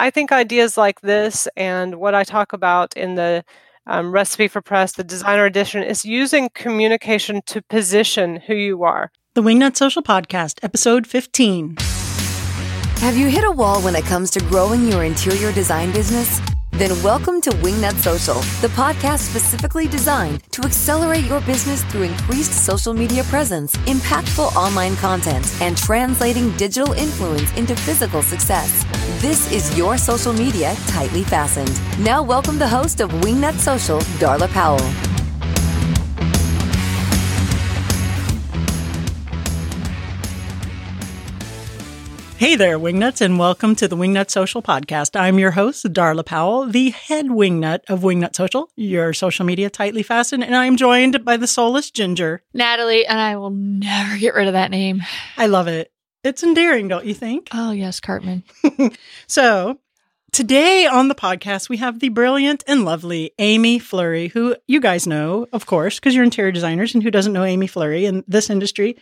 I think ideas like this and what I talk about in the um, recipe for press, the designer edition, is using communication to position who you are. The Wingnut Social Podcast, episode 15. Have you hit a wall when it comes to growing your interior design business? Then welcome to Wingnut Social, the podcast specifically designed to accelerate your business through increased social media presence, impactful online content, and translating digital influence into physical success. This is your social media tightly fastened. Now welcome the host of Wingnut Social, Darla Powell. Hey there, Wingnuts, and welcome to the Wingnut Social Podcast. I'm your host, Darla Powell, the head wingnut of Wingnut Social, your social media tightly fastened, and I'm joined by the soulless Ginger. Natalie, and I will never get rid of that name. I love it. It's endearing, don't you think? Oh, yes, Cartman. so, today on the podcast, we have the brilliant and lovely Amy Flurry, who you guys know, of course, because you're interior designers, and who doesn't know Amy Flurry in this industry,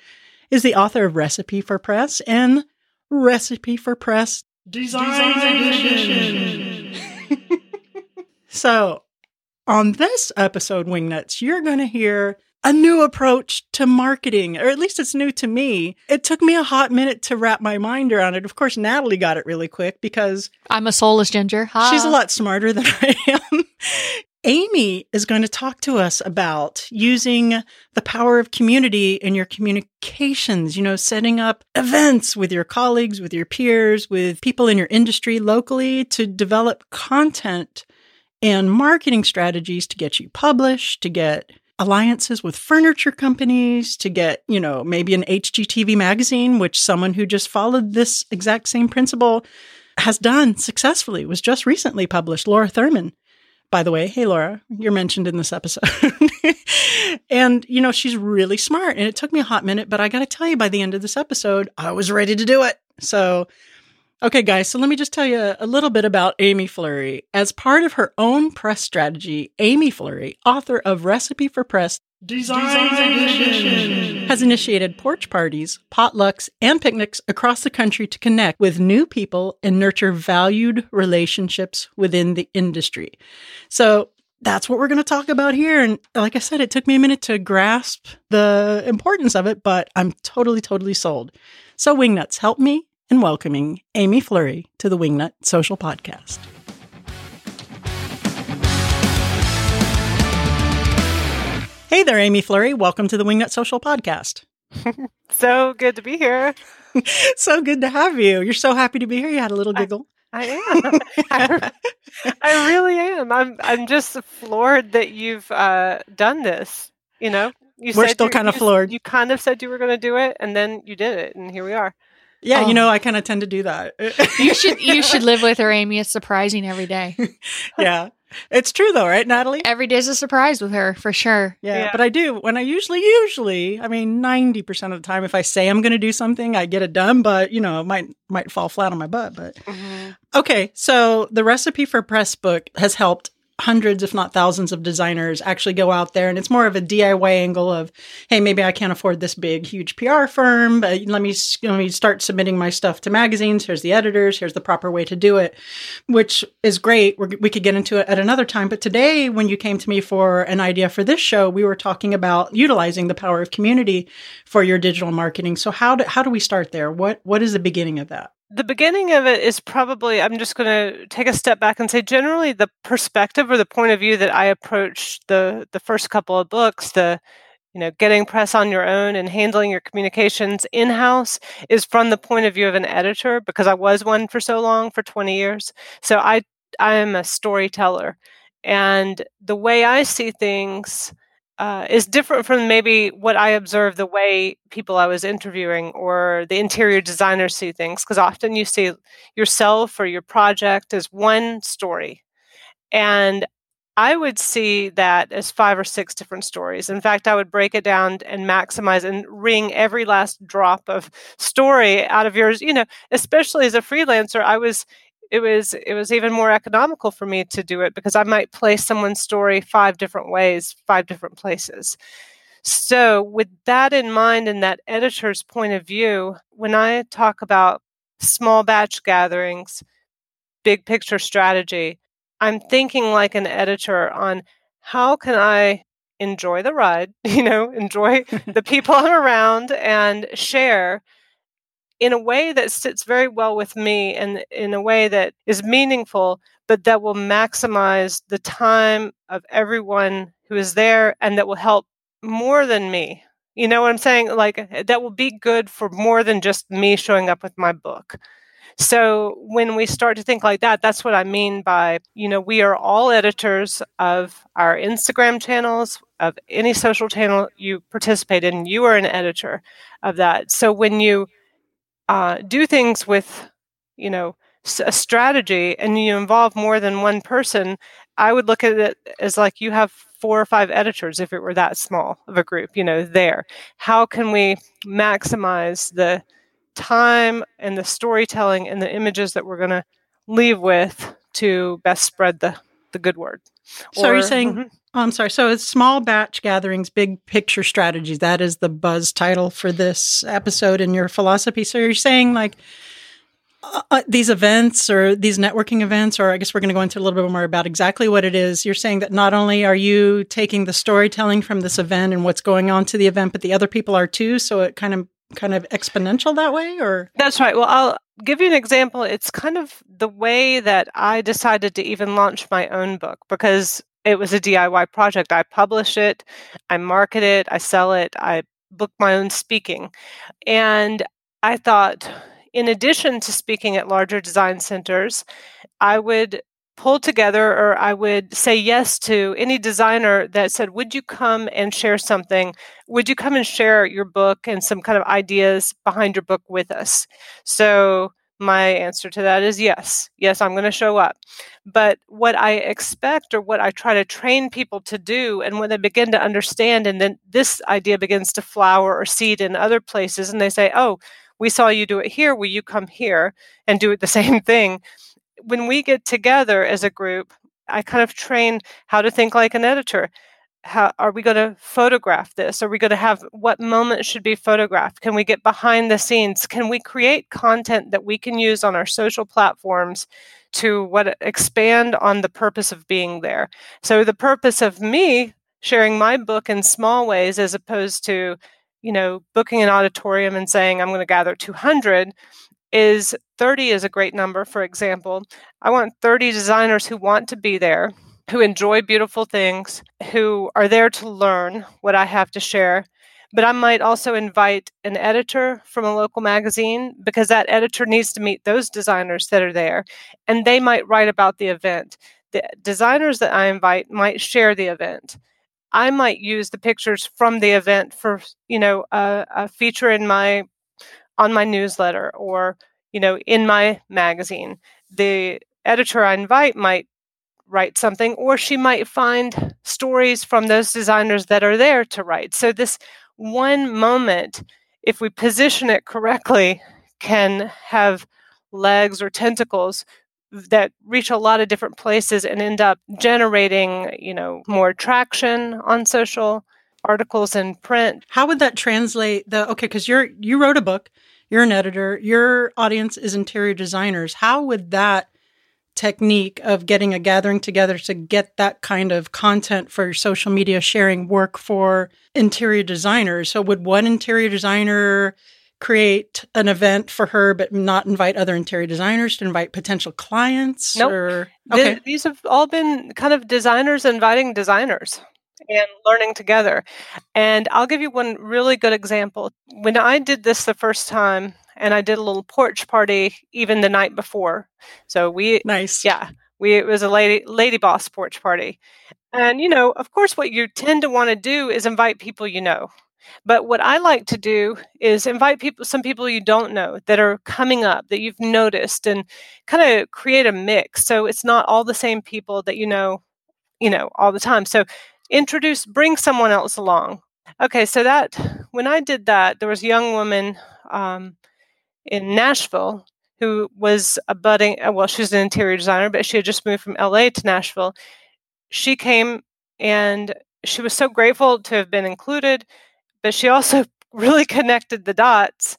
is the author of Recipe for Press and Recipe for Press Design, Edition. so, on this episode, Wingnuts, you're going to hear a new approach to marketing, or at least it's new to me. It took me a hot minute to wrap my mind around it. Of course, Natalie got it really quick because I'm a soulless ginger. Ha. she's a lot smarter than I am. Amy is going to talk to us about using the power of community in your communications, you know, setting up events with your colleagues, with your peers, with people in your industry locally to develop content and marketing strategies to get you published, to get alliances with furniture companies, to get, you know, maybe an HGTV magazine, which someone who just followed this exact same principle has done successfully, was just recently published, Laura Thurman by the way. Hey, Laura, you're mentioned in this episode. and, you know, she's really smart. And it took me a hot minute, but I got to tell you, by the end of this episode, I was ready to do it. So, okay, guys, so let me just tell you a little bit about Amy Flurry. As part of her own press strategy, Amy Flurry, author of Recipe for Press Design, has initiated porch parties, potlucks, and picnics across the country to connect with new people and nurture valued relationships within the industry. So that's what we're going to talk about here. And like I said, it took me a minute to grasp the importance of it, but I'm totally, totally sold. So, Wingnuts, help me in welcoming Amy Flurry to the Wingnut Social Podcast. Hey there, Amy Flurry. Welcome to the Wingnut Social Podcast. so good to be here. so good to have you. You're so happy to be here. You had a little giggle. I, I am. I, I, really am. I'm. I'm just floored that you've uh, done this. You know, you we're still kind of floored. You kind of said you were going to do it, and then you did it, and here we are. Yeah, oh. you know, I kind of tend to do that. you should you should live with her, Amy. It's surprising every day. yeah. It's true though, right, Natalie? Every day's a surprise with her, for sure. Yeah, yeah. but I do when I usually, usually, I mean, ninety percent of the time, if I say I'm going to do something, I get it done. But you know, it might might fall flat on my butt. But mm-hmm. okay, so the recipe for press book has helped hundreds, if not thousands, of designers actually go out there. And it's more of a DIY angle of, hey, maybe I can't afford this big, huge PR firm, but let me let me start submitting my stuff to magazines. Here's the editors. Here's the proper way to do it, which is great. We're, we could get into it at another time. But today, when you came to me for an idea for this show, we were talking about utilizing the power of community for your digital marketing. So how do how do we start there? What what is the beginning of that? The beginning of it is probably i'm just going to take a step back and say generally the perspective or the point of view that i approach the the first couple of books the you know getting press on your own and handling your communications in house is from the point of view of an editor because i was one for so long for 20 years. So i i am a storyteller. And the way i see things uh, is different from maybe what I observe the way people I was interviewing or the interior designers see things. Because often you see yourself or your project as one story. And I would see that as five or six different stories. In fact, I would break it down and maximize and wring every last drop of story out of yours. You know, especially as a freelancer, I was it was it was even more economical for me to do it because I might place someone's story five different ways, five different places. So, with that in mind and that editor's point of view, when I talk about small batch gatherings, big picture strategy, I'm thinking like an editor on how can I enjoy the ride, you know, enjoy the people I'm around and share in a way that sits very well with me and in a way that is meaningful, but that will maximize the time of everyone who is there and that will help more than me. You know what I'm saying? Like eh, that will be good for more than just me showing up with my book. So when we start to think like that, that's what I mean by, you know, we are all editors of our Instagram channels, of any social channel you participate in. You are an editor of that. So when you uh, do things with, you know, a strategy and you involve more than one person, I would look at it as like you have four or five editors if it were that small of a group, you know, there. How can we maximize the time and the storytelling and the images that we're going to leave with to best spread the, the good word? So or, are you saying mm-hmm. Oh, I'm sorry. So it's small batch gatherings, big picture strategies. That is the buzz title for this episode in your philosophy. So you're saying like uh, uh these events or these networking events, or I guess we're going to go into a little bit more about exactly what it is. You're saying that not only are you taking the storytelling from this event and what's going on to the event, but the other people are too. So it kind of kind of exponential that way or that's right well i'll give you an example it's kind of the way that i decided to even launch my own book because it was a DIY project. I publish it, I market it, I sell it, I book my own speaking. And I thought, in addition to speaking at larger design centers, I would pull together or I would say yes to any designer that said, Would you come and share something? Would you come and share your book and some kind of ideas behind your book with us? So my answer to that is yes. Yes, I'm going to show up. But what I expect or what I try to train people to do, and when they begin to understand, and then this idea begins to flower or seed in other places, and they say, oh, we saw you do it here. Will you come here and do it the same thing? When we get together as a group, I kind of train how to think like an editor. How are we going to photograph this? Are we going to have what moment should be photographed? Can we get behind the scenes? Can we create content that we can use on our social platforms to what expand on the purpose of being there? So the purpose of me sharing my book in small ways as opposed to you know booking an auditorium and saying i'm going to gather 200 is 30 is a great number for example i want 30 designers who want to be there who enjoy beautiful things, who are there to learn what I have to share. But I might also invite an editor from a local magazine because that editor needs to meet those designers that are there and they might write about the event. The designers that I invite might share the event. I might use the pictures from the event for, you know, a, a feature in my on my newsletter or, you know, in my magazine. The editor I invite might write something, or she might find stories from those designers that are there to write. So, this one moment, if we position it correctly, can have legs or tentacles that reach a lot of different places and end up generating, you know, more traction on social articles in print. How would that translate the okay, because you're you wrote a book, you're an editor, your audience is interior designers. How would that technique of getting a gathering together to get that kind of content for social media sharing work for interior designers. So, would one interior designer create an event for her, but not invite other interior designers to invite potential clients? Nope. Or, okay. The, these have all been kind of designers inviting designers and learning together. And I'll give you one really good example. When I did this the first time, and I did a little porch party even the night before. So we nice, yeah, we it was a lady lady boss porch party, and you know, of course, what you tend to want to do is invite people you know. But what I like to do is invite people, some people you don't know that are coming up that you've noticed, and kind of create a mix. So it's not all the same people that you know, you know, all the time. So introduce, bring someone else along. Okay, so that when I did that, there was a young woman um, in Nashville who was a budding, uh, well, she's an interior designer, but she had just moved from LA to Nashville. She came and she was so grateful to have been included, but she also really connected the dots.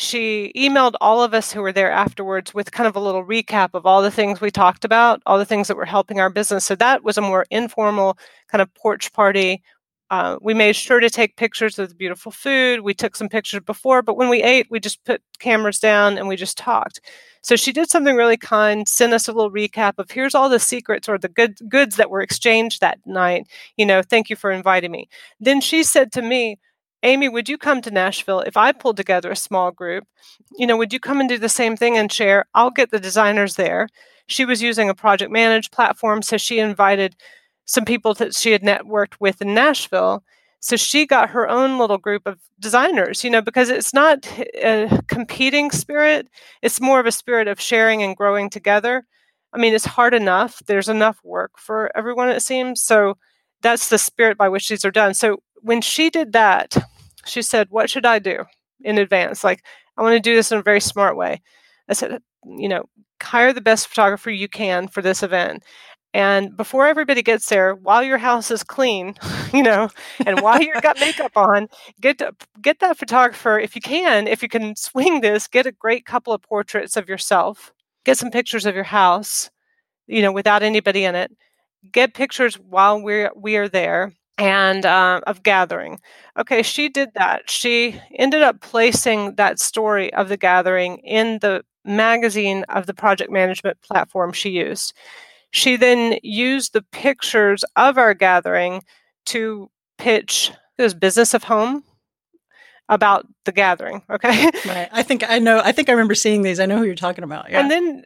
She emailed all of us who were there afterwards with kind of a little recap of all the things we talked about, all the things that were helping our business. So that was a more informal kind of porch party. Uh, we made sure to take pictures of the beautiful food. We took some pictures before, but when we ate, we just put cameras down and we just talked. So she did something really kind, sent us a little recap of here's all the secrets or the good goods that were exchanged that night. You know, thank you for inviting me. Then she said to me, Amy, would you come to Nashville if I pulled together a small group? You know, would you come and do the same thing and share? I'll get the designers there. She was using a project managed platform, so she invited some people that she had networked with in Nashville. So she got her own little group of designers, you know, because it's not a competing spirit, it's more of a spirit of sharing and growing together. I mean, it's hard enough. There's enough work for everyone, it seems. So that's the spirit by which these are done. So when she did that, she said, What should I do in advance? Like, I want to do this in a very smart way. I said, You know, hire the best photographer you can for this event. And before everybody gets there, while your house is clean, you know, and while you've got makeup on, get to, get that photographer if you can, if you can swing this, get a great couple of portraits of yourself, get some pictures of your house, you know, without anybody in it. Get pictures while we're we are there, and uh, of gathering. Okay, she did that. She ended up placing that story of the gathering in the magazine of the project management platform she used. She then used the pictures of our gathering to pitch this business of home about the gathering. Okay. Right. I think I know. I think I remember seeing these. I know who you're talking about. Yeah. And then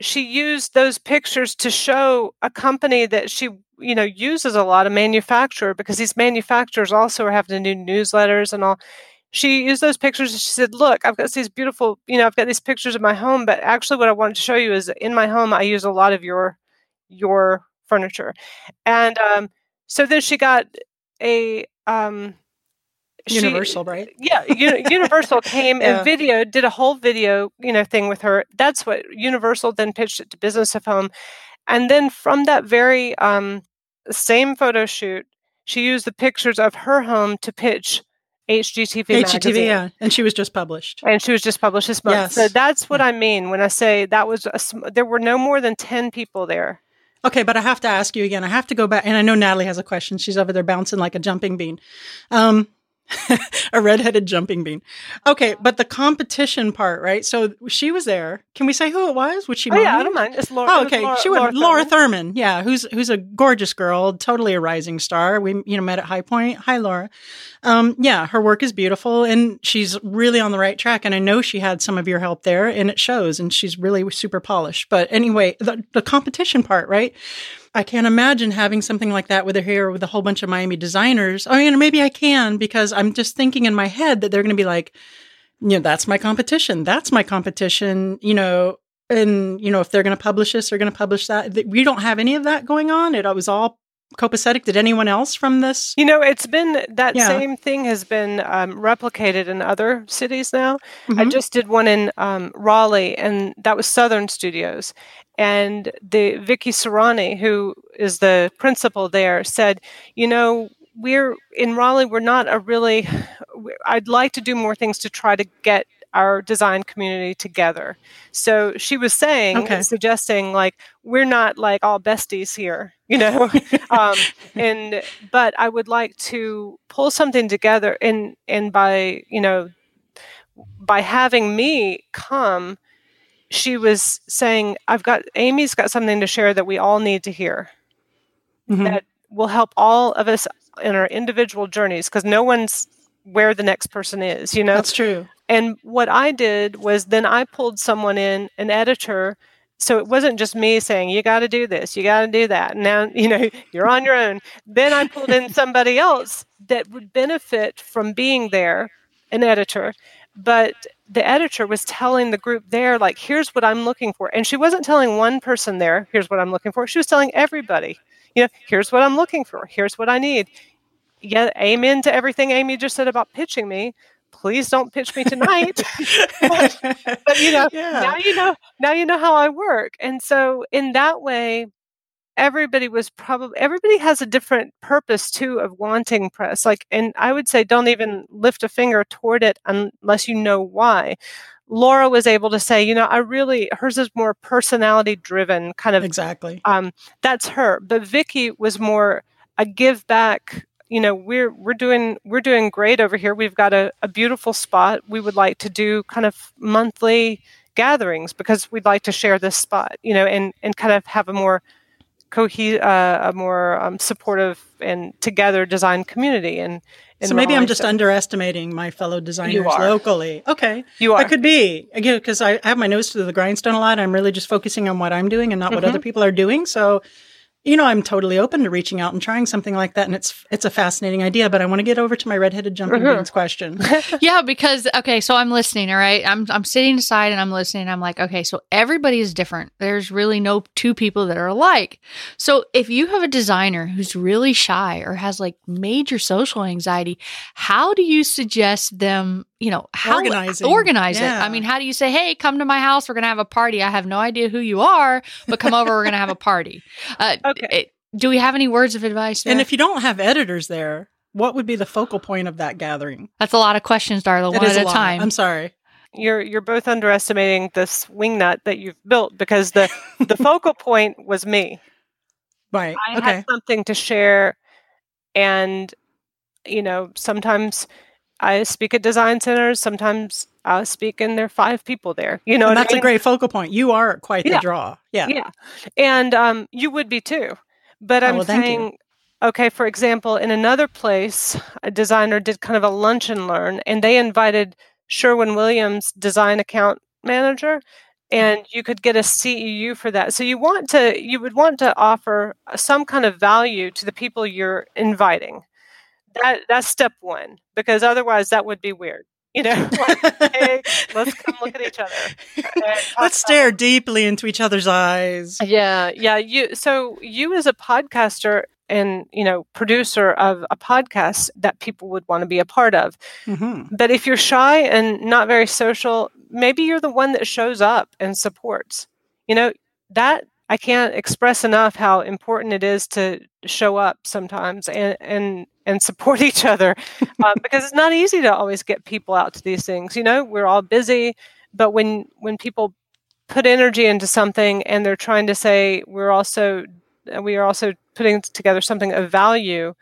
she used those pictures to show a company that she you know uses a lot of manufacturer because these manufacturers also are having to do newsletters and all she used those pictures she said look i've got these beautiful you know i've got these pictures of my home but actually what i wanted to show you is in my home i use a lot of your your furniture and um, so then she got a um, Universal, she, right? Yeah, Universal came yeah. and video did a whole video, you know, thing with her. That's what Universal then pitched it to Business of Home, and then from that very um, same photo shoot, she used the pictures of her home to pitch HGTV. HGTV, magazine. yeah, and she was just published. And she was just published this month. Yes. So that's what yeah. I mean when I say that was a, there were no more than ten people there. Okay, but I have to ask you again. I have to go back, and I know Natalie has a question. She's over there bouncing like a jumping bean. Um, a redheaded jumping bean. Okay, but the competition part, right? So she was there. Can we say who it was? Would she? Oh, yeah, I don't mind. It's Laura. Oh, okay. Laura, she would. Laura, Laura Thurman. Yeah, who's who's a gorgeous girl, totally a rising star. We you know met at High Point. Hi, Laura. Um, yeah, her work is beautiful, and she's really on the right track. And I know she had some of your help there, and it shows. And she's really super polished. But anyway, the the competition part, right? I can't imagine having something like that with her hair with a whole bunch of Miami designers. I mean, maybe I can because I'm just thinking in my head that they're going to be like, you know, that's my competition. That's my competition. You know, and you know, if they're going to publish this, they're going to publish that. We don't have any of that going on. It was all copacetic. Did anyone else from this? You know, it's been that yeah. same thing has been um, replicated in other cities now. Mm-hmm. I just did one in um, Raleigh, and that was Southern Studios. And the Vicky Serrani, who is the principal there, said, "You know, we're in Raleigh. We're not a really. I'd like to do more things to try to get our design community together. So she was saying, okay. suggesting like we're not like all besties here, you know. um, and but I would like to pull something together, and and by you know by having me come, she was saying, I've got Amy's got something to share that we all need to hear. Mm-hmm. That will help all of us in our individual journeys because no one's where the next person is, you know? That's true. And what I did was then I pulled someone in, an editor. So it wasn't just me saying, you got to do this, you got to do that. Now, you know, you're on your own. Then I pulled in somebody else that would benefit from being there, an editor. But the editor was telling the group there, like, here's what I'm looking for. And she wasn't telling one person there, here's what I'm looking for. She was telling everybody, you know, here's what I'm looking for, here's what I need. Yeah, amen to everything Amy just said about pitching me please don't pitch me tonight. but, but, you know, yeah. now you know now you know how I work. And so in that way, everybody was probably everybody has a different purpose too of wanting press like and i would say don't even lift a finger toward it unless you know why laura was able to say you know i really hers is more personality driven kind of exactly um that's her but vicky was more a give back you know we're we're doing we're doing great over here. We've got a, a beautiful spot. We would like to do kind of monthly gatherings because we'd like to share this spot you know and and kind of have a more cohe- uh, a more um, supportive and together design community and, and so maybe i'm just underestimating my fellow designers locally. Okay. You are. I could be. Again because I have my nose to the grindstone a lot. I'm really just focusing on what i'm doing and not mm-hmm. what other people are doing. So you know, I'm totally open to reaching out and trying something like that, and it's it's a fascinating idea. But I want to get over to my redheaded jumping mm-hmm. beans question. yeah, because okay, so I'm listening. All right, I'm I'm sitting aside and I'm listening. I'm like, okay, so everybody is different. There's really no two people that are alike. So if you have a designer who's really shy or has like major social anxiety, how do you suggest them you know, how Organizing. organize yeah. it. I mean, how do you say, hey, come to my house? We're going to have a party. I have no idea who you are, but come over. We're going to have a party. Uh, okay. It, do we have any words of advice? There? And if you don't have editors there, what would be the focal point of that gathering? That's a lot of questions, Darla, one at a, a time. I'm sorry. You're you're both underestimating this wingnut that you've built because the the focal point was me. Right. I okay. had something to share and you know, sometimes I speak at design centers. Sometimes I speak and there are five people there. You know, that's I mean? a great focal point. You are quite yeah. the draw. Yeah, yeah, and um, you would be too. But oh, I'm well, saying, okay, for example, in another place, a designer did kind of a lunch and learn, and they invited Sherwin Williams, design account manager, and you could get a CEU for that. So you want to, you would want to offer some kind of value to the people you're inviting that that's step one because otherwise that would be weird you know like, hey, let's come look at each other let's stare about. deeply into each other's eyes yeah yeah you so you as a podcaster and you know producer of a podcast that people would want to be a part of mm-hmm. but if you're shy and not very social maybe you're the one that shows up and supports you know that I can't express enough how important it is to show up sometimes and and and support each other uh, because it's not easy to always get people out to these things. You know, we're all busy, but when when people put energy into something and they're trying to say we're also we are also putting together something of value.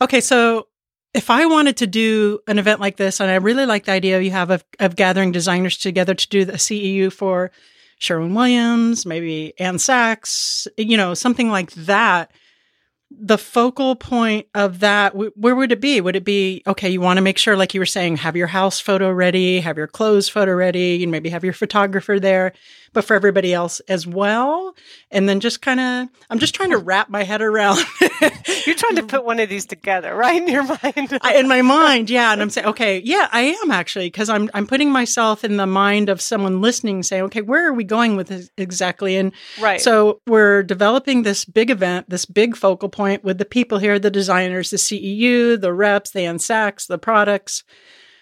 Okay, so if I wanted to do an event like this, and I really like the idea you have of, of gathering designers together to do the CEU for Sherwin Williams, maybe Ann Sacks, you know, something like that. The focal point of that, where would it be? Would it be, okay, you want to make sure, like you were saying, have your house photo ready, have your clothes photo ready, and maybe have your photographer there but for everybody else as well. And then just kind of, I'm just trying to wrap my head around. You're trying to mm. put one of these together, right? In your mind. I, in my mind, yeah. And I'm saying, okay, yeah, I am actually, because I'm, I'm putting myself in the mind of someone listening, saying, okay, where are we going with this exactly? And right. so we're developing this big event, this big focal point with the people here, the designers, the CEU, the reps, the Ann Sacks, the products.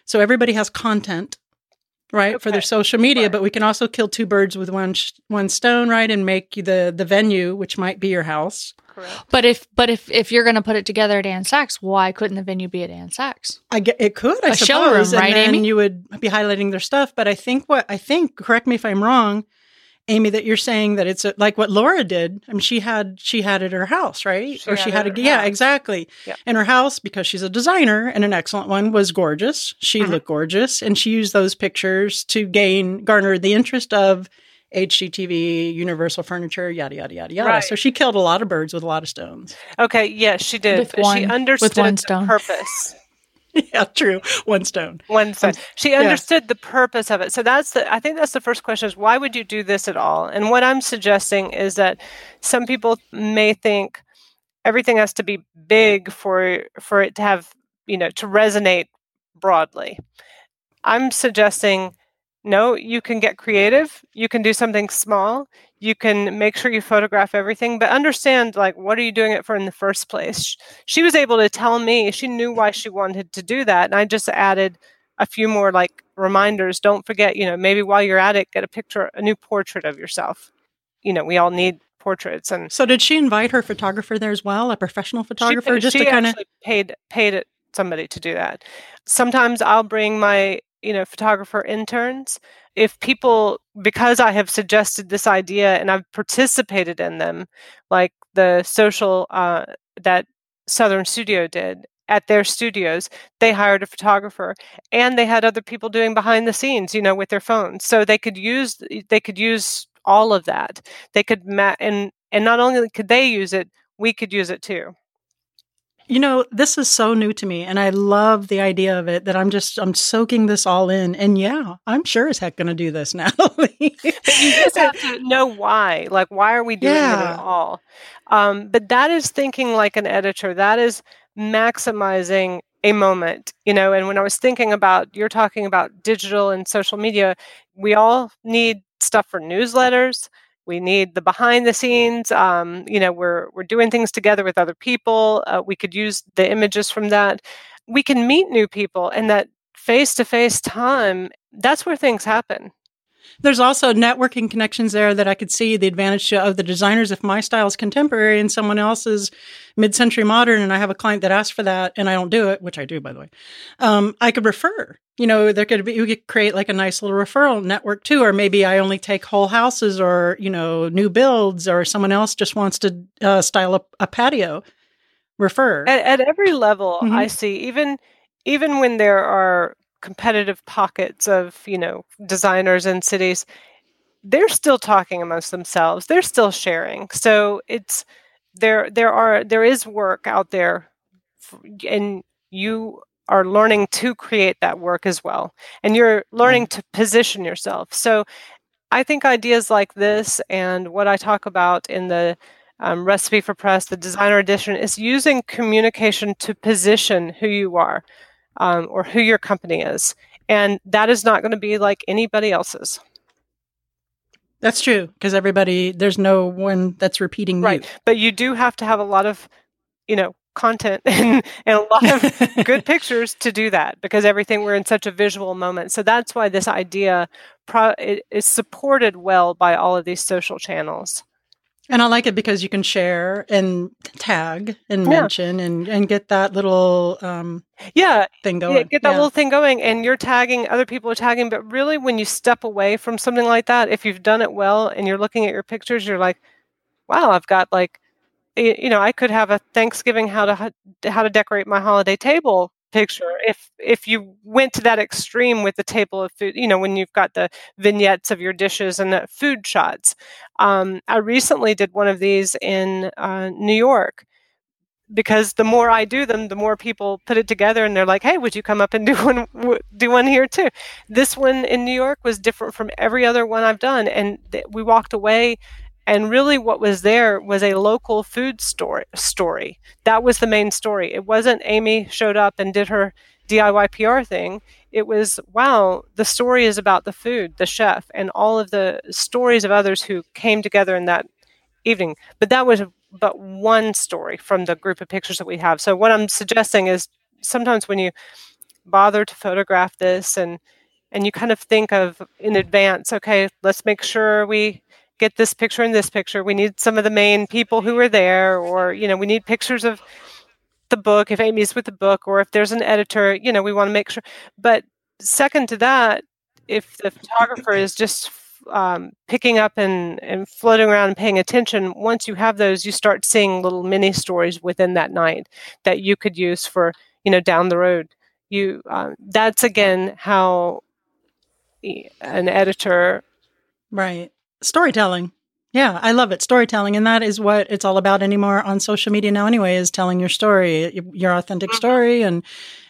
So everybody has content right okay. for their social media right. but we can also kill two birds with one sh- one stone right and make the the venue which might be your house Correct. But if but if if you're going to put it together at Ann Sacks, why couldn't the venue be at Ann Sacks? I get it could I a suppose, showroom, right? And Amy? you would be highlighting their stuff. But I think what I think, correct me if I'm wrong, Amy, that you're saying that it's a, like what Laura did. I mean, she had she had it at her house, right? She or she had a yeah, house. exactly. Yeah. And her house, because she's a designer and an excellent one, was gorgeous. She mm-hmm. looked gorgeous, and she used those pictures to gain garner the interest of HGTV, Universal Furniture, yada yada yada yada. Right. So she killed a lot of birds with a lot of stones. Okay, yes, she did. With one, she understood with one stone. the purpose. yeah, true. One stone. One stone. She understood yeah. the purpose of it. So that's the I think that's the first question is why would you do this at all? And what I'm suggesting is that some people may think everything has to be big for for it to have, you know, to resonate broadly. I'm suggesting no, you can get creative. You can do something small. You can make sure you photograph everything, but understand like what are you doing it for in the first place? She was able to tell me she knew why she wanted to do that, and I just added a few more like reminders. Don't forget, you know, maybe while you're at it, get a picture, a new portrait of yourself. You know, we all need portraits. And so, did she invite her photographer there as well, a professional photographer, she, just she to kind of paid paid it somebody to do that. Sometimes I'll bring my you know photographer interns if people because i have suggested this idea and i've participated in them like the social uh, that southern studio did at their studios they hired a photographer and they had other people doing behind the scenes you know with their phones. So they could use they could use all of that. They could ma- and and not only could they use it we could use it too you know, this is so new to me and I love the idea of it that I'm just I'm soaking this all in. And yeah, I'm sure as heck gonna do this, Natalie. you just have to know why. Like why are we doing yeah. it at all? Um, but that is thinking like an editor. That is maximizing a moment, you know, and when I was thinking about you're talking about digital and social media, we all need stuff for newsletters we need the behind the scenes um, you know we're we're doing things together with other people uh, we could use the images from that. We can meet new people and that face to face time that's where things happen there's also networking connections there that I could see the advantage of the designers. If my style is contemporary and someone else is mid-century modern, and I have a client that asks for that, and I don't do it, which I do by the way, um, I could refer. You know, there could be you could create like a nice little referral network too, or maybe I only take whole houses or you know new builds, or someone else just wants to uh, style a, a patio. Refer at, at every level. Mm-hmm. I see even even when there are competitive pockets of you know designers and cities they're still talking amongst themselves they're still sharing. So it's there there are there is work out there and you are learning to create that work as well. And you're learning mm-hmm. to position yourself. So i think ideas like this and what i talk about in the um, recipe for press the designer edition is using communication to position who you are um, or who your company is. And that is not going to be like anybody else's. That's true because everybody, there's no one that's repeating right. You. But you do have to have a lot of, you know, content and, and a lot of good pictures to do that because everything we're in such a visual moment. So that's why this idea pro- is supported well by all of these social channels. And I like it because you can share and tag and yeah. mention and, and get that little um, yeah thing going. Yeah, get that yeah. little thing going, and you're tagging other people are tagging. But really, when you step away from something like that, if you've done it well and you're looking at your pictures, you're like, wow, I've got like, you know, I could have a Thanksgiving how to how to decorate my holiday table picture if if you went to that extreme with the table of food you know when you've got the vignettes of your dishes and the food shots. Um, i recently did one of these in uh, new york because the more i do them the more people put it together and they're like hey would you come up and do one do one here too? This one in new york was different from every other one i've done and th- we walked away and really, what was there was a local food story. Story that was the main story. It wasn't Amy showed up and did her DIY PR thing. It was wow, the story is about the food, the chef, and all of the stories of others who came together in that evening. But that was but one story from the group of pictures that we have. So what I'm suggesting is sometimes when you bother to photograph this and and you kind of think of in advance, okay, let's make sure we get this picture and this picture. We need some of the main people who were there, or you know, we need pictures of the book if Amy's with the book, or if there's an editor. You know, we want to make sure. But second to that, if the photographer is just um, picking up and, and floating around and paying attention, once you have those, you start seeing little mini stories within that night that you could use for you know down the road. You uh, that's again how an editor right storytelling. Yeah, I love it. Storytelling. And that is what it's all about anymore on social media now anyway, is telling your story, your authentic mm-hmm. story. And,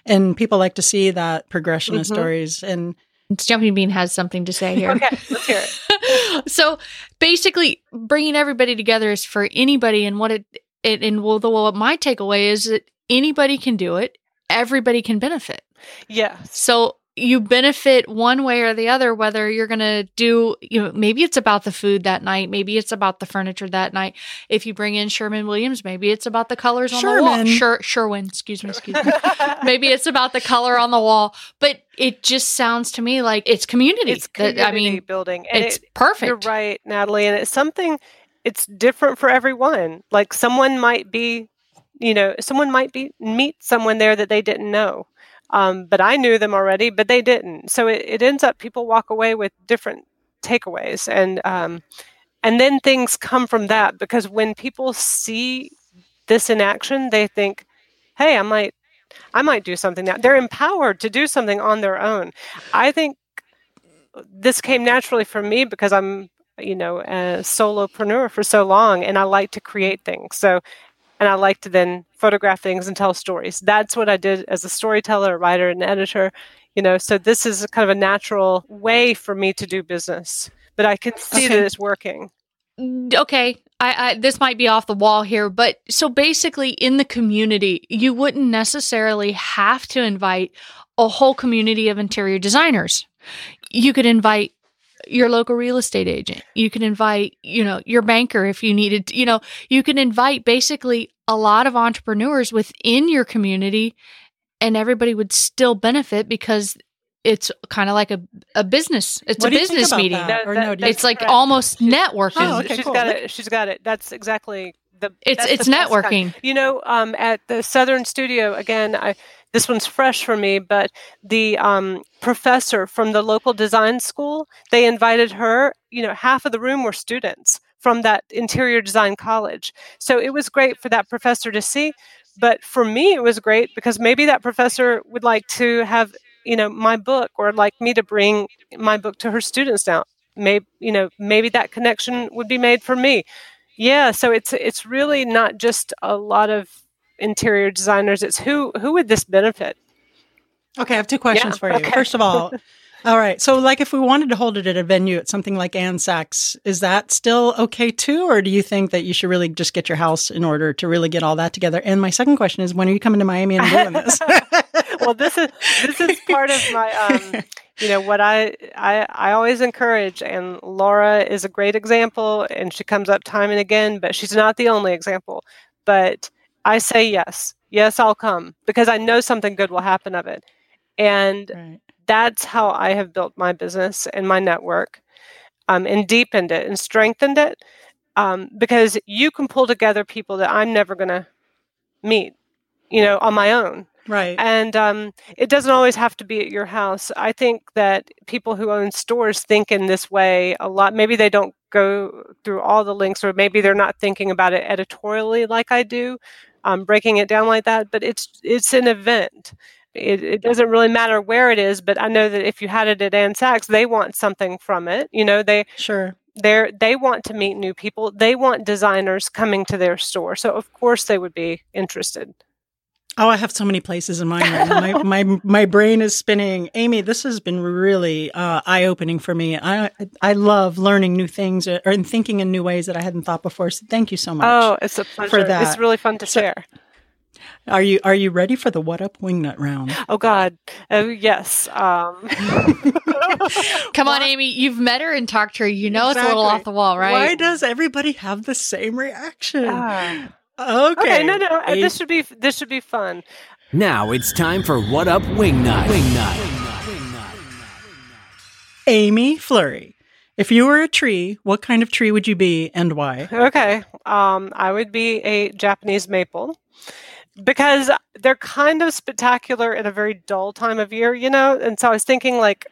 and people like to see that progression mm-hmm. of stories. And Jumping Bean has something to say here. okay, let's hear it. so basically bringing everybody together is for anybody. And what it, it and well, the, well, my takeaway is that anybody can do it. Everybody can benefit. Yeah. So you benefit one way or the other whether you're going to do you know maybe it's about the food that night maybe it's about the furniture that night. If you bring in sherman williams maybe it's about the colors on sherman. the wall. Sher- sherwin excuse me excuse me. Maybe it's about the color on the wall. But it just sounds to me like it's community. It's community that, i mean building. And it's it, perfect. you're right natalie. And it's something it's different for everyone. Like someone might be, you know, someone might be meet someone there that they didn't know. Um, but I knew them already, but they didn't. So it, it ends up people walk away with different takeaways, and um, and then things come from that because when people see this in action, they think, "Hey, I might, I might do something now." They're empowered to do something on their own. I think this came naturally for me because I'm you know a solopreneur for so long and i like to create things so and i like to then photograph things and tell stories. That's what i did as a storyteller a writer and editor you know so this is kind of a natural way for me to do business but i can see Okay. that it's working. Okay. I, I this might be off the wall here but so basically in the community you wouldn't necessarily have to invite a whole community of interior designers. You could invite your local real estate agent you can invite you know your banker if you needed to, you know you can invite basically a lot of entrepreneurs within your community and everybody would still benefit because it's kind of like a, a business it's What a do you think business meeting that? That- Or no, it's like correct. almost networking Oh, okay, she's cool. got it she's got it that's exactly the It's that's it's the best kind. networking. You know, um, at the Southern Studio again, I, this one's fresh for me, but the um, professor from the local design school, they invited her. You know, half of the room were students from that interior design college, so it was great for that professor to see. But for me, it was great because maybe that professor would like to have you know my book or like me to bring my book to her students now. Maybe you know maybe that connection would be made for me. Yeah, so it's it's really not just a lot of interior designers. It's who who would this benefit? Okay, I have two questions Yeah, for you. okay. First of all, all right. So, like, if we wanted to hold it at a venue at something like Ann Sacks, is that still okay too, or do you think that you should really just get your house in order to really get all that together? And my second question is, when are you coming to Miami and doing this? well, this is this is part of my um, you know what I, I I always encourage, and Laura is a great example, and she comes up time and again, but she's not the only example. But I say yes, yes, I'll come because I know something good will happen of it, and right. that's how I have built my business and my network um, and deepened it and strengthened it um, because you can pull together people that I'm never going to meet, you know, on my own. Right. And um, it doesn't always have to be at your house. I think that people who own stores think in this way a lot. Maybe they don't go through all the links, or maybe they're not thinking about it editorially like I do, um, breaking it down like that. But it's it's an event. It, it doesn't really matter where it is, but I know that if you had it at Ann Sacks, they want something from it. You know, they Sure. they they want to meet new people. They want designers coming to their store, so of course they would be interested. Oh, I have so many places in mind right now. My, my my brain is spinning. Amy, this has been really uh, eye opening for me. I I love learning new things uh, or and thinking in new ways that I hadn't thought before. So thank you so much. Oh, it's a pleasure. It's that. It's really fun to So- share. Are you are you ready for the what up wingnut round? Oh God. Oh yes. Um, Come on, Amy. You've met her and talked to her. You know it's a little off the wall, right? Why does everybody have the same reaction? ah. Okay. okay. No, no. uh, A- This should be this should be fun. Now it's time for What Up Wingnut. Wingnut. Amy Flurry. If you were a tree, what kind of tree would you be and why? Okay. Um, I would be a Japanese maple because they're kind of spectacular in a very dull time of year, you know. And so I was thinking, like,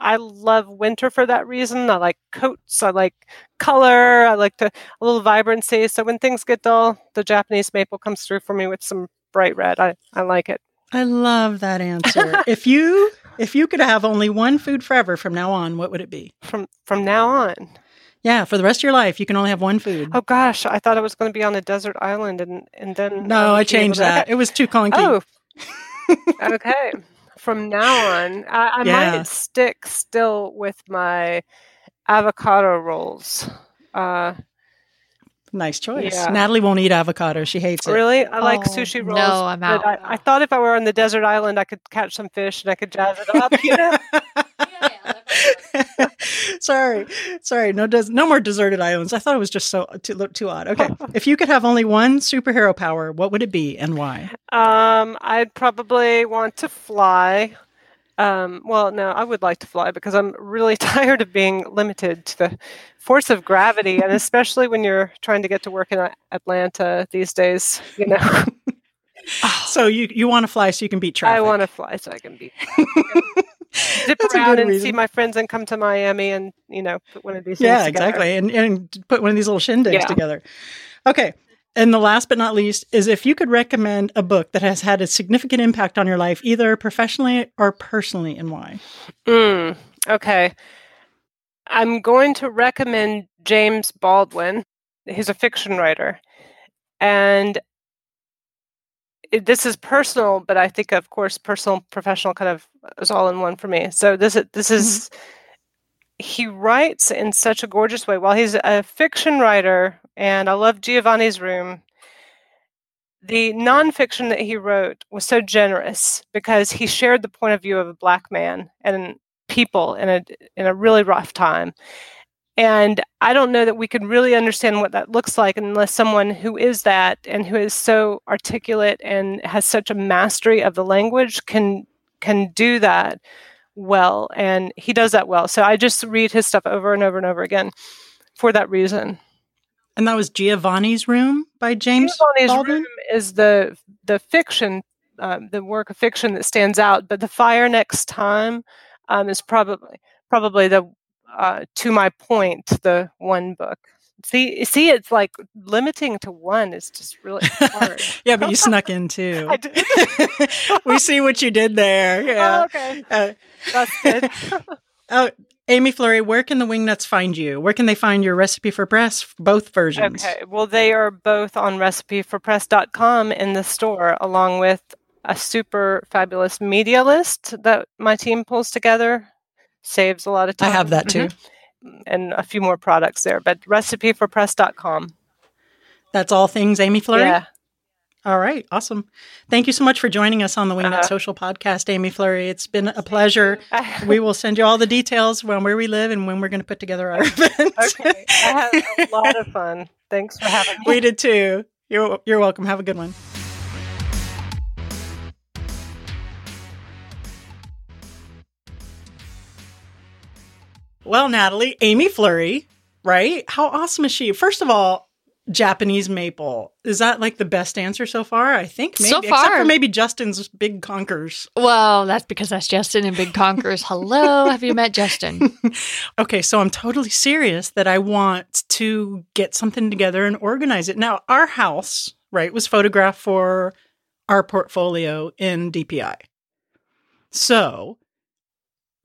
I love winter for that reason. I like coats. I like color. I like the a little vibrancy. So when things get dull, the Japanese maple comes through for me with some bright red. I, I like it. I love that answer. if you if you could have only one food forever from now on, what would it be? From from now on. Yeah, for the rest of your life, you can only have one food. Oh gosh, I thought I was going to be on a desert island, and and then no, I changed to- that. It was too clunky. Oh, okay. From now on, I, I Yeah. might stick still with my avocado rolls. Uh, nice choice. yeah. Natalie won't eat avocado. She hates it. really, I like Oh, sushi no. I'm but out. I, I thought if I were on the desert island, I could catch some fish and I could jazz it up. You know? sorry, sorry. No, des- no more deserted islands. I thought it was just so too too odd. Okay, if you could have only one superhero power, what would it be and why? um, I'd probably want to fly. Um, well, no, I would like to fly because I'm really tired of being limited to the force of gravity, and especially when you're trying to get to work in Atlanta these days. You know, so you you want to fly so you can beat traffic. I want to fly so I can beat. Zip That's around and reason. see my friends and come to Miami and you know put one of these. yeah, things together. Yeah, exactly, and and put one of these little shindigs Yeah. together. Okay. And the last but not least is if you could recommend a book that has had a significant impact on your life, either professionally or personally, and why. Mm, okay. I'm going to recommend James Baldwin. He's a fiction writer. And it, this is personal, but I think, of course, personal, professional kind of is all in one for me. So this, is- this is, mm-hmm. he writes in such a gorgeous way. While he's a fiction writer, and I love Giovanni's Room, the nonfiction that he wrote was so generous because he shared the point of view of a black man and people in a in a really rough time. And I don't know that we can really understand what that looks like unless someone who is that and who is so articulate and has such a mastery of the language can can do that well. And he does that well. So I just read his stuff over and over and over again for that reason. And that was Giovanni's Room by James Giovanni's Baldwin. Room is the the fiction, um, the work of fiction that stands out. But the Fire Next Time um, is probably probably the uh, to my point the one book. See, see, it's like limiting to one is just really hard. yeah, but you snuck in too. I did. we see what you did there. Oh, Yeah. okay, Uh, that's good. oh, Amy Flurry, where can the Wingnuts find you? Where can they find your recipe for press, both versions? Okay. Well, they are both on recipeforpress.com in the store, along with a super fabulous media list that my team pulls together. Saves a lot of time. I have that too. Mhm. And a few more products there, but recipeforpress.com. That's all things Amy Flurry. Yeah. All right, awesome. Thank you so much for joining us on the Wingnut Uh-huh. Social Podcast, Amy Flurry. It's been a pleasure. we will send you all the details when where we live and when we're going to put together our event. okay. I had a lot of fun. Thanks for having me. we did too. You're you're welcome. Have a good one. Well, Natalie, Amy Flurry, right? How awesome is she? First of all, Japanese maple. Is that like the best answer so far? I think maybe So except far. for maybe Justin's big conkers. Well, that's because that's Justin and Big Conquerors. Hello, have you met Justin? Okay, so I'm totally serious that I want to get something together and organize it. Now, our house, right, was photographed for our portfolio in DPI. So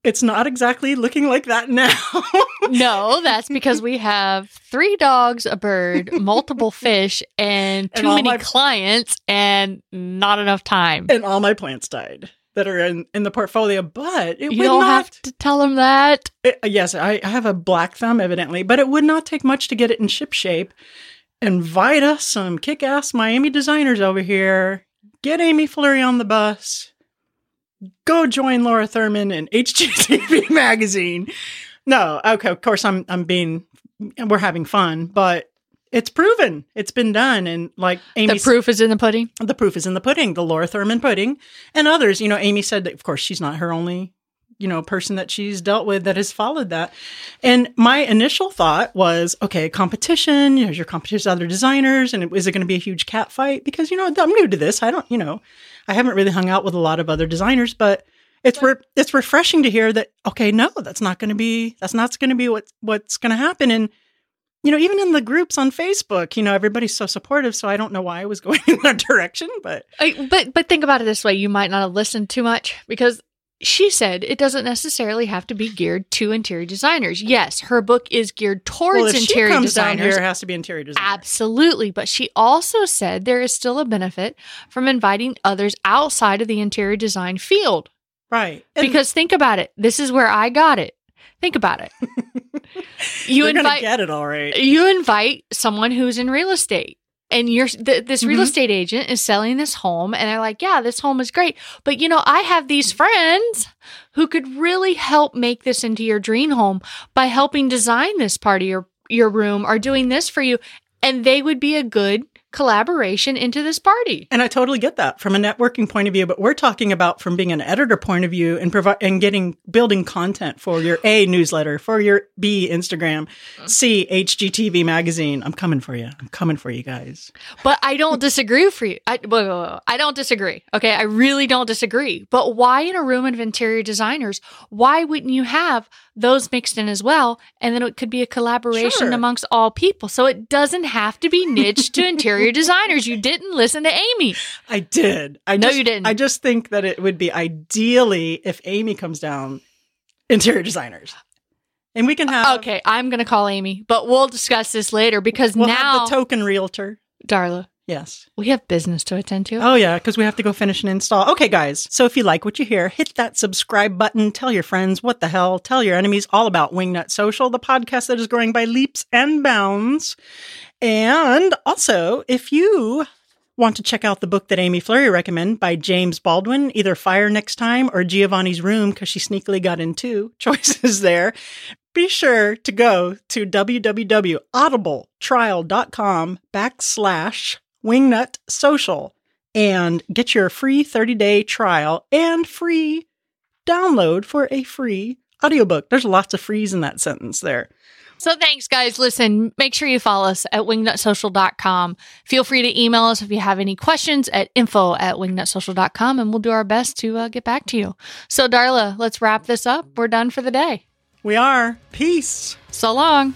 it's not exactly looking like that now. No, that's because we have three dogs, a bird, multiple fish, and And too all many my- clients and not enough time. and all my plants died that are in, in the portfolio, but it You would don't not. have to tell them that. it- uh, yes, I, I have a black thumb, evidently, but it would not take much to get it in ship shape. Invite us some kick ass Miami designers over here. Get Amy Flurry on the bus. Go join Laura Thurman in HGTV magazine. No, okay, of course I'm I'm being we're having fun, but it's proven. It's been done and like Amy The proof is in the pudding. the proof is in the pudding, the Laura Thurman pudding, and others. You know, Amy said that, of course, she's not her only, you know, person that she's dealt with that has followed that. And my initial thought was, okay, competition, you know, your competition other designers, and is it going to be a huge cat fight? Because, you know, I'm new to this. I don't, you know, I haven't really hung out with a lot of other designers, but it's re- it's refreshing to hear that, okay, no, that's not going to be, that's not going to be what, what's going to happen. And, you know, even in the groups on Facebook, you know, everybody's so supportive. So I don't know why I was going in that direction, but I- But but think about it this way: you might not have listened too much because she said it doesn't necessarily have to be geared to interior designers. Yes, her book is geared towards well, if interior she comes down here, it has to be interior designer. Absolutely. But she also said there is still a benefit from inviting others outside of the interior design field. Right. And because think about it. This is where I got it. Think about it. you invite get it all right. you invite someone who's in real estate and you're th- this real Mhm. estate agent is selling this home and they're like yeah this home is great but you know i have these friends who could really help make this into your dream home by helping design this part of your your room or doing this for you and they would be a good collaboration into this party. And I totally get that from a networking point of view, but we're talking about from being an editor point of view and provide and getting building content for your A newsletter, for your B Instagram, uh-huh. C HGTV magazine. I'm coming for you. I'm coming for you guys. But I don't disagree for you. I, whoa, whoa, whoa. I don't disagree. Okay. I really don't disagree. But why in a room of interior designers, why wouldn't you have those mixed in as well? And then it could be a collaboration Sure. amongst all people. So it doesn't have to be niche to interior designers. You didn't listen to Amy. I did. I know you didn't. I just think that it would be ideally if Amy comes down, interior designers, and we can have Okay. I'm going to call Amy, but we'll discuss this later because We'll now, have the token realtor. Darla, Yes. we have business to attend to. Oh, yeah, because we have to go finish and install. Okay, guys. So if you like what you hear, hit that subscribe button. Tell your friends what the hell. Tell your enemies all about Wingnut Social, the podcast that is growing by leaps and bounds. And also, if you want to check out the book that Amy Flurry recommended by James Baldwin, either Fire Next Time or Giovanni's Room, because she sneakily got in two choices there, be sure to go to www.audibletrial.com backslash wingnut social and get your free 30-day trial and free download for a free audiobook. There's lots of frees in that sentence there. So thanks, guys. Listen, make sure you follow us at wingnutsocial.com. Feel free to email us if you have any questions at info at wingnutsocial.com and we'll do our best to uh, get back to you. So, Darla, let's wrap this up. We're done for the day. We are. Peace. So long.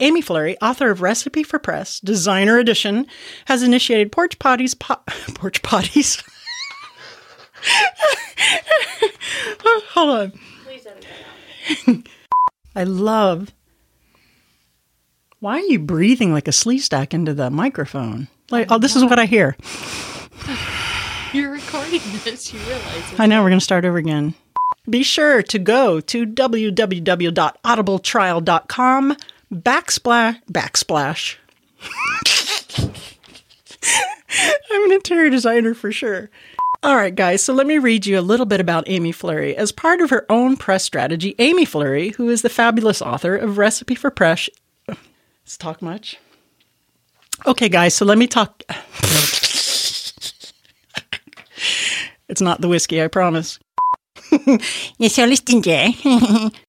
Amy Flurry, author of Recipe for Press, Designer Edition, has initiated porch potties. Po- porch potties. Hold on. I love. Why are you breathing like a Sleestak into the microphone? Like, oh, this is what I hear. You're recording this. You realize it. I know we're going to start over again. Be sure to go to www.audibletrial.com backsplash backsplash. I'm an interior designer for sure. All right, guys, so let me read you a little bit about Amy Flurry. As part of her own press strategy, Amy Flurry, who is the fabulous author of Recipe for Press. Let's talk much. Okay, guys, so let me talk. it's not the whiskey, I promise. You're so listening, Jay.